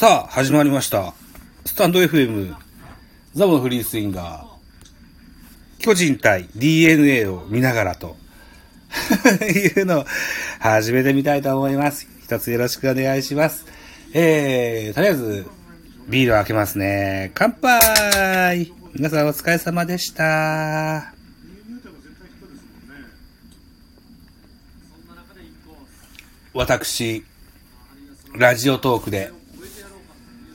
さあ、始まりました。スタンド FM、ザボのフリースインガー、巨人対 DNA を見ながらと、いうのを始めてみたいと思います。一つよろしくお願いします。えー、とりあえず、ビールを開けますね。乾杯皆さんお疲れ様でした。私、ラジオトークで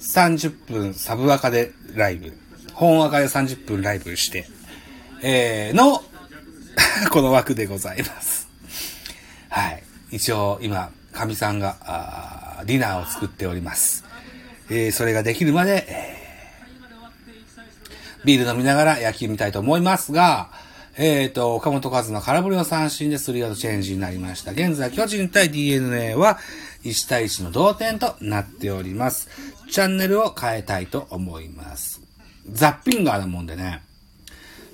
30分サブアカでライブ、本アカで30分ライブして、えー、の、この枠でございます。はい。一応今、かみさんがあディナーを作っております。えー、それができるまで、えービール飲みながら野球見たいと思いますが、えっ、と、岡本和の空振りの三振でスリーアウトチェンジになりました。現在、巨人対 DNA は1対1の同点となっております。チャンネルを変えたいと思います。ザッピンガーなもんでね、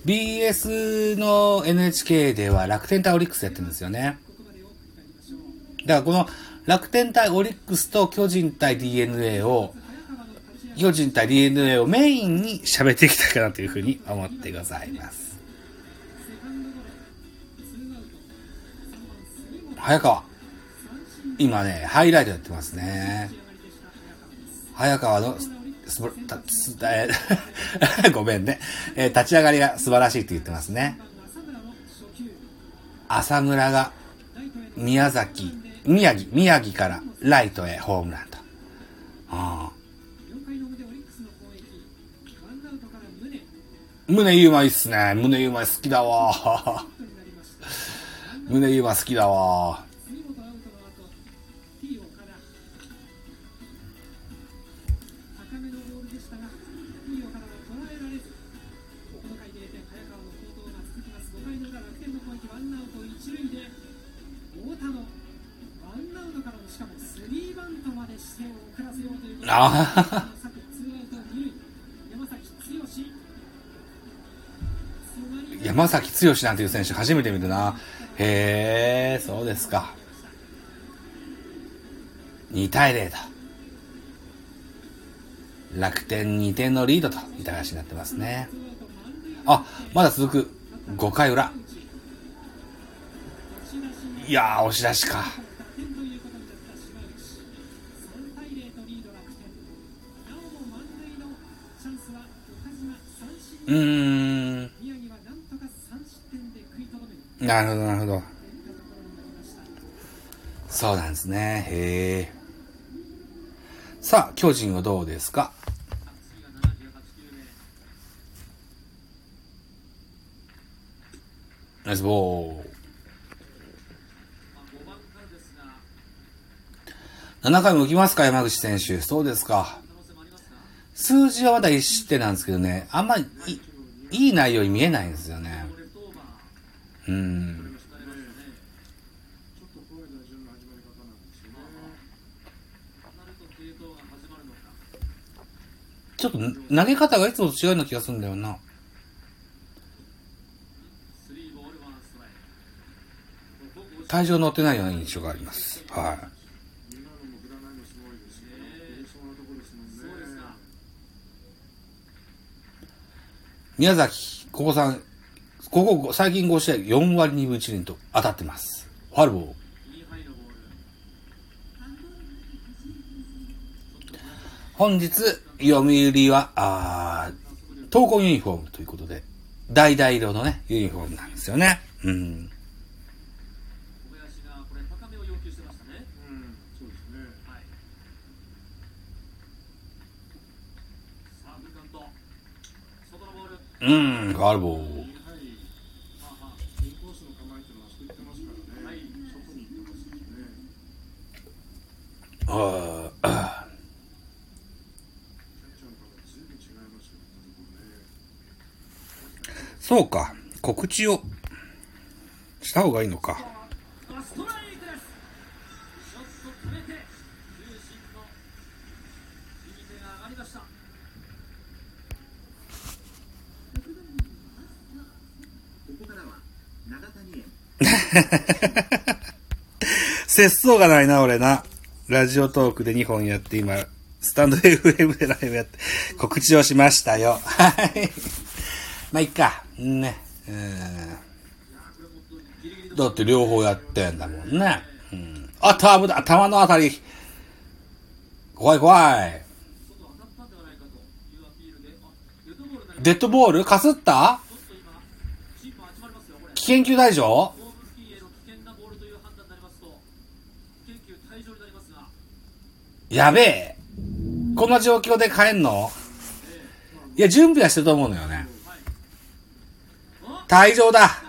BS の NHK では楽天対オリックスやってるんですよね。だからこの楽天対オリックスと巨人対 DNA を、巨人対 DNA をメインに喋っていきたいかなというふうに思ってございます。早川。今ね、ハイライトやってますね。早川のすたすえー ごめんね、えー立ち上がりが素晴らしいって言ってますね。浅村が宮崎、宮城、宮城からライトへホームランと。ああ胸ゆうまいっすね。胸ゆうまい好きだわ。胸ゆうま好きだわ。山崎剛なんていう選手初めて見るな。へえ、そうですか。2対0と。楽天2点のリードといった話になってますね。あ、まだ続く。5回裏。いやー、押し出しか。うーん。なるほど、なるほど。そうなんですね。へえ。さあ、巨人はどうですか？ナイスボール。7回も浮きますか、山口選手。そうですか。数字はまだ1失点なんですけどね、あんまりいいい内容に見えないんですよね。うん。ちょっと投げ方がいつもと違うような気がするんだよな。体重乗ってないような印象があります。はい。宮崎、ここさん、ここ最近5試合4割2分1厘と当たってます。ファルボー。本日、読売は、あー投稿ユニフォームということで、橙色のね、ユニフォームなんですよね。うん。うん、ファルボー。ああ。そうか。告知をした方がいいのか。節操がないな、俺な。ラジオトークで2本やって今、スタンド FM でライブやって、告知をしましたよ。はい。まあ、いっか。ね。うん。だって両方やってんだもんね。うん。あ、たぶ頭のあたり。怖い怖い。デッドボール？かすった？危険球退場？やべえ。こんな状況で帰んの？いや、準備はしてると思うのよね。退場だ。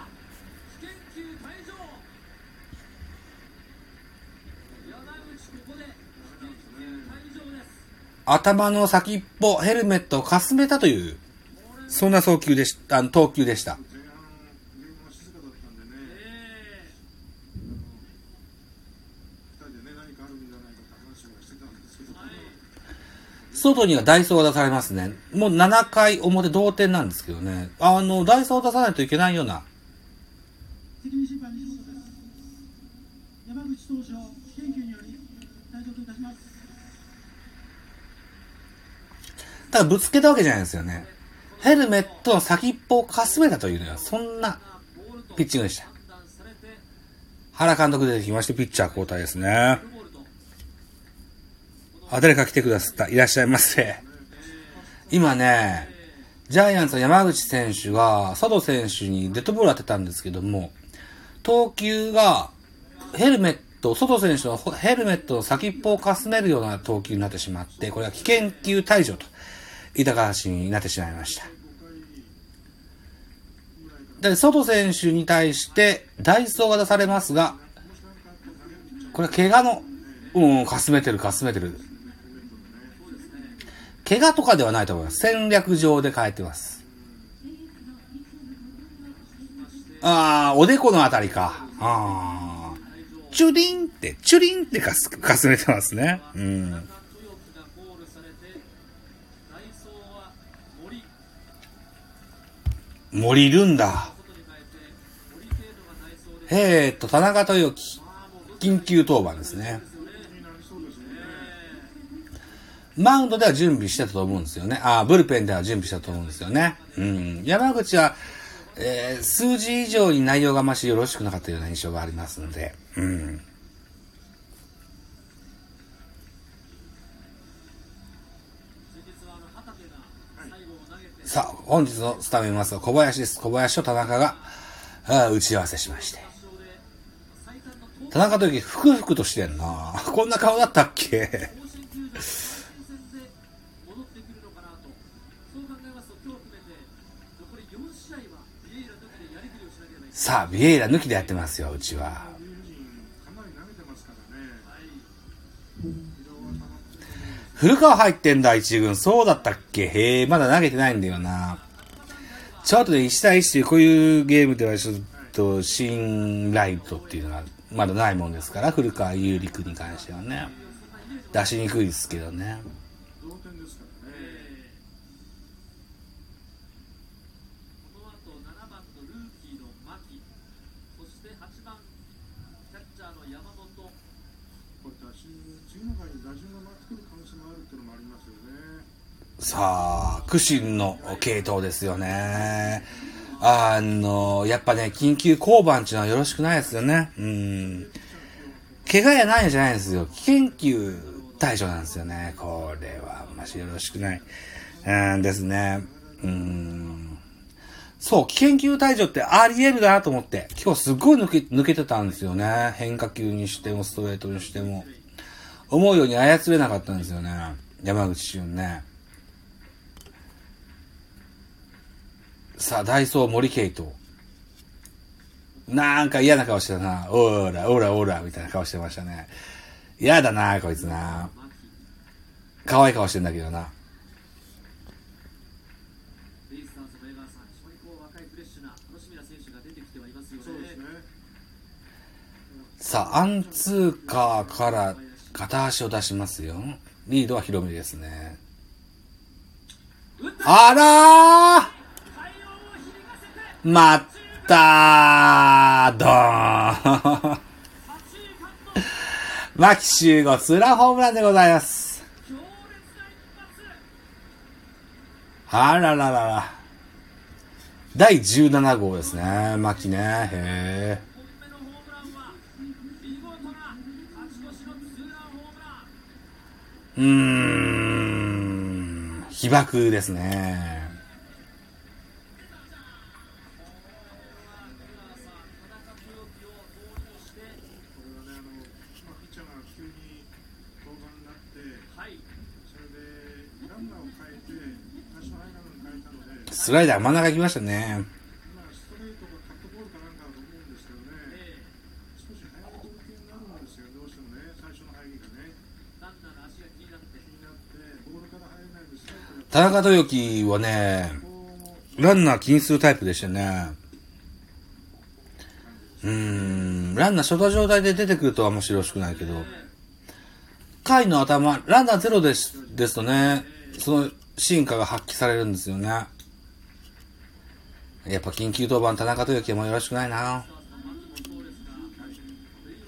頭の先っぽ、ヘルメットをかすめたという、そんな送球でした、投球でした。外にはダイソーが出されますね。もう7回表同点なんですけどね。あの、ダイソーを出さないといけないような。ただぶつけたわけじゃないですよね。ヘルメットの先っぽをかすめたというのは、そんなピッチングでした。原監督出てきまして、ピッチャー交代ですね。あ、誰か来てくださった。いらっしゃいませ。今ね、ジャイアンツの山口選手が佐藤選手にデッドボール当てたんですけども、投球がヘルメット、佐藤選手のヘルメットの先っぽをかすめるような投球になってしまって、これは危険球退場といった形になってしまいました。で、佐藤選手に対してダイソーが出されますが、これは怪我の、うん、かすめてるかすめてる。怪我とかではないと思います。戦略上で変えてます。ああ、おでこのあたりか。ああ。チュリンって、チュリンってかす、かすめてますね。うん。森るんだ。えーっと、田中豊樹、緊急登板ですね。マウンドでは準備してたと思うんですよね。ああ、ブルペンでは準備したと思うんですよね。うん。山口は、えー、数字以上に内容がましよろしくなかったような印象がありますので、うん。さあ、本日のスタメンマスは小林です。小林と田中が、あ打ち合わせしまして。田中とき、ふくふくとしてんな。こんな顔だったっけ？さあ、ビエイラ抜きでやってますよ、うちは。古川入ってんだ、一軍。そうだったっけ？へえ、まだ投げてないんだよな。ちょっとね、1対1っていうこういうゲームではちょっと、新ライトっていうのはまだないもんですから、古川有陸に関してはね。出しにくいですけどね。さあ、苦心の系統ですよね。あの、やっぱね、緊急交番っていうのはよろしくないですよね。うん。怪我やないんじゃないんですよ。危険球対象なんですよね。これは、ましよろしくない。うんですね。うん。そう、危険球退場ってあり得るなと思って、今日すっごい抜け、抜けてたんですよね。変化球にしても、ストレートにしても。思うように操れなかったんですよね。山口俊ね。さあ、ダイソー森ケイト。なんか嫌な顔してたな。おーら、おーら、おーら、みたいな顔してましたね。嫌だな、こいつな。可愛い顔してんだけどな。さあ、アンツーカーから片足を出しますよ。リードは広めですね。あらーまったーどーん牧秀悟ツーランホームランでございます。あらららら。第17号ですね。牧ね。へえ。うーん。被爆ですね。スライダー真ん中行きましたね。田中豊樹はね、ランナー気にするタイプでしたね。うーん、ランナー初動状態で出てくるとは面白しくないけど、回の頭、ランナーゼロです、ですとね、その進化が発揮されるんですよね。やっぱ緊急登板田中豊樹もよろしくないな。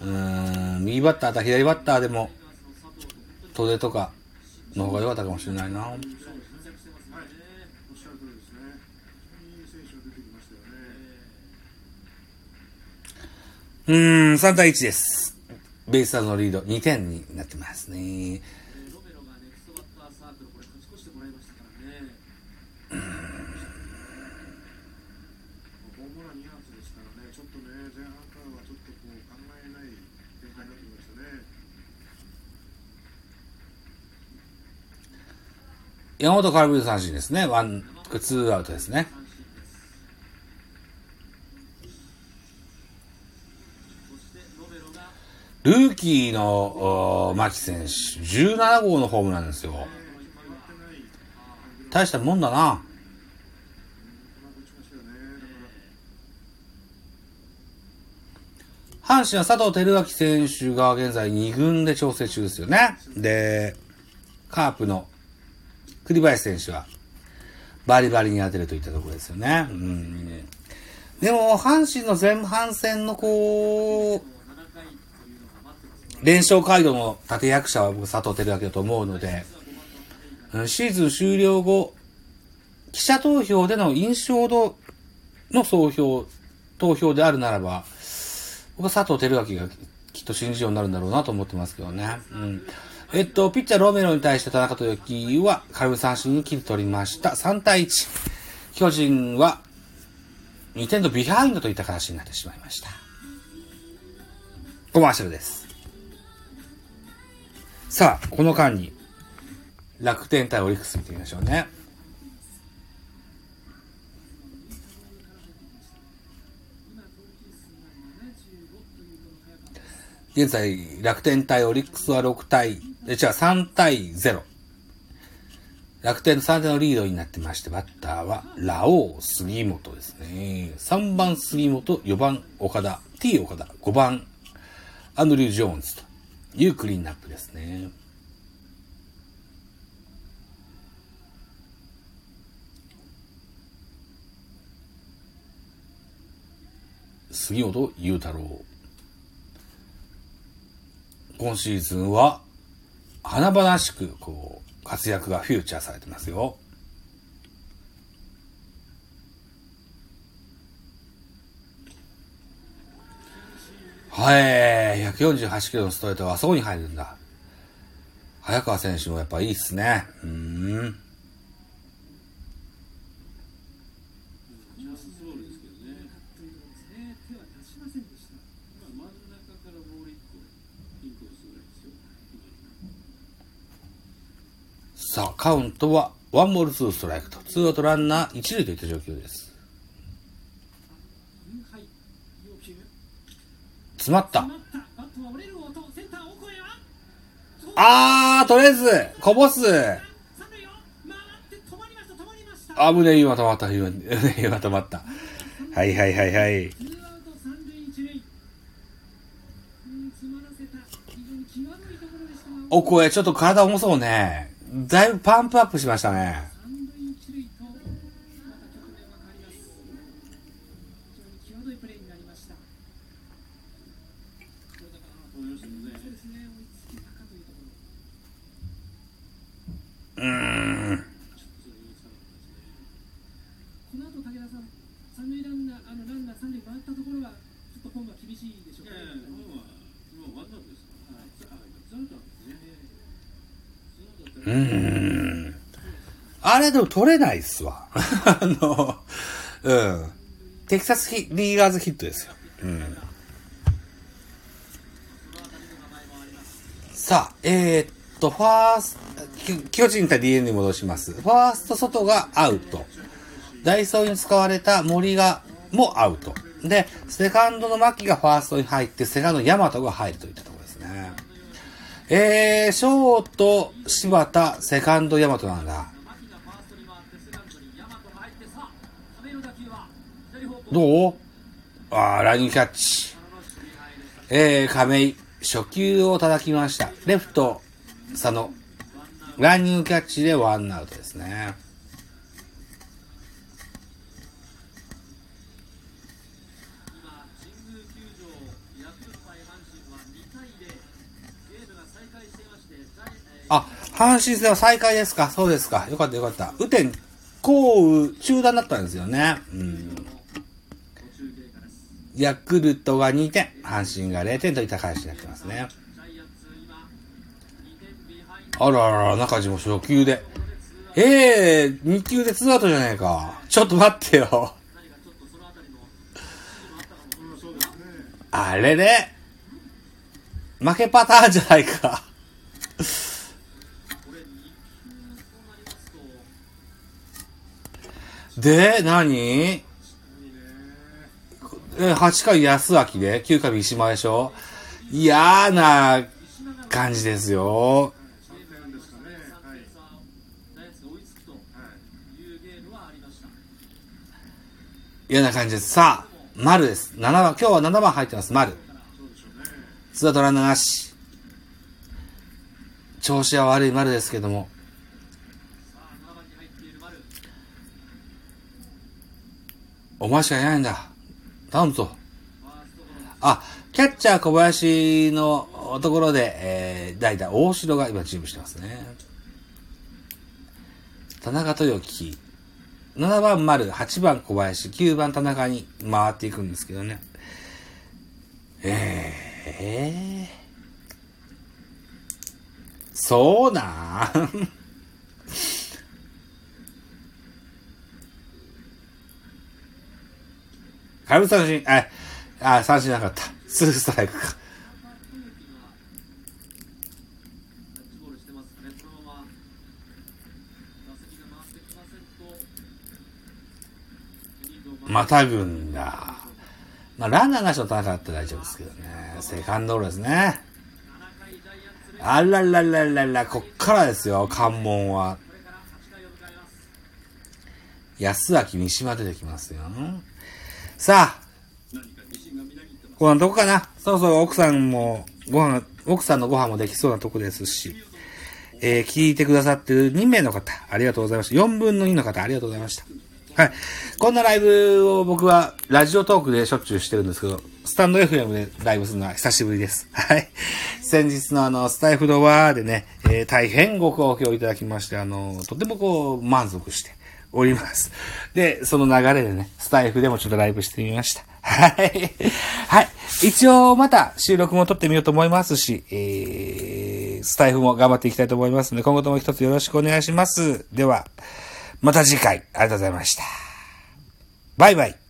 うーん、右バッターと左バッターでも、トデとかの方が良かったかもしれないな。うーん、3対1です。ベイスターズのリード2点になってますね。山本空振り三振ですね。ワン、ツーアウトですね。ルーキーの牧選手、17号のホームなんですよ。大したもんだな。阪神は佐藤輝明選手が現在2軍で調整中ですよね。で、カープの栗林選手はバリバリに当てるといったところですよね。うん、でも、阪神の前半戦のこう、連勝街道の立役者は僕佐藤輝明だと思うので、シーズン終了後、記者投票での印象度の総評、投票であるならば、僕は佐藤輝明がきっと新人王になるんだろうなと思ってますけどね。うん。えっと、ピッチャーロメロに対して田中豊樹は空振り三振に切り取りました。3対1。巨人は2点のビハインドといった形になってしまいました。コマーシャルです。さあ、この間に楽天対オリックス見てみましょうね。現在、楽天対オリックスは6対、え、違う、3対0。楽天の3点のリードになってまして、バッターは、ラオウ、杉本ですね。3番杉本、4番岡田、T 岡田、5番アンドリュー・ジョーンズというクリーンナップですね。杉本裕太郎。今シーズンは、華々しく、こう、活躍がフューチャーされてますよ。はい、148キロのストレートはあそこに入るんだ。早川選手もやっぱいいっすね。うん。さあ、カウントは、ワンボールツーストライクと、ツーアウトランナー一塁といった状況です。詰まった。あー、とりあえず、こぼす。あぶね今止まった、今、今止まった。はいはいはいはい。お声、ちょっと体重そうね。だいぶパンプアップしましたね。うん。あれでも取れないっすわ。あの、うん。テキサスヒリーガーズヒットですよ。うん。さあ、えー、っと、ファースト、巨人対 DNA に戻します。ファースト外がアウト。ダイソーに使われた森が、もアウト。で、セカンドの牧がファーストに入って、セカンドのヤマトが入るといったところですね。えー、ショート、柴田、セカンド、ヤマトなんだ。どう？あー、ラインキャッチ。えー、亀井、初球を叩きました。レフト、佐野。ランニングキャッチでワンアウトですね。あ、阪神戦は再開ですか？そうですか。よかったよかった。雨天、降雨、中断だったんですよね。うん。ヤクルトが2点、阪神が0点といった返しになってますね。あらあら、中地も初球で。ええー、2球で2アウトじゃないか。ちょっと待ってよ。あれれ負けパターンじゃないか。で、何、8回安明で、9回三島でしょ嫌な感じですよ。嫌な感じです。さあ、丸です。7番、今日は7番入ってます、丸。ツアウトランナーなし。調子は悪い丸ですけども。お前しかいないんだ。頼むぞ。あ、キャッチャー小林のところで、えー、代打大城が今チームしてますね。田中豊樹。7番丸、8番小林、9番田中に回っていくんですけどね。えー、そうなん？空振り三振、あ、あ、三振なかった。ツーストライクか。またぐんだ。まあ、ランナーなしの田中だったら大丈夫ですけどね。セカンドゴールですね。あららららら、こっからですよ、関門は。安明三島出てきますよ。さあ、こんなとこかな？そろそろ奥さんも、ご飯、奥さんのご飯もできそうなとこですし、えー、聞いてくださってる2名の方、ありがとうございました。4分の2の方、ありがとうございました。はい。こんなライブを僕はラジオトークでしょっちゅうしてるんですけど、スタンド FM でライブするのは久しぶりです。はい。先日のあの、スタイフドワーでね、えー、大変ご好評いただきまして、あの、とてもこう、満足しております。で、その流れでね、スタイフでもちょっとライブしてみました。はい。はい。一応、また収録も撮ってみようと思いますし、えー、スタイフも頑張っていきたいと思いますので、今後とも一つよろしくお願いします。では、また次回、ありがとうございました。バイバイ。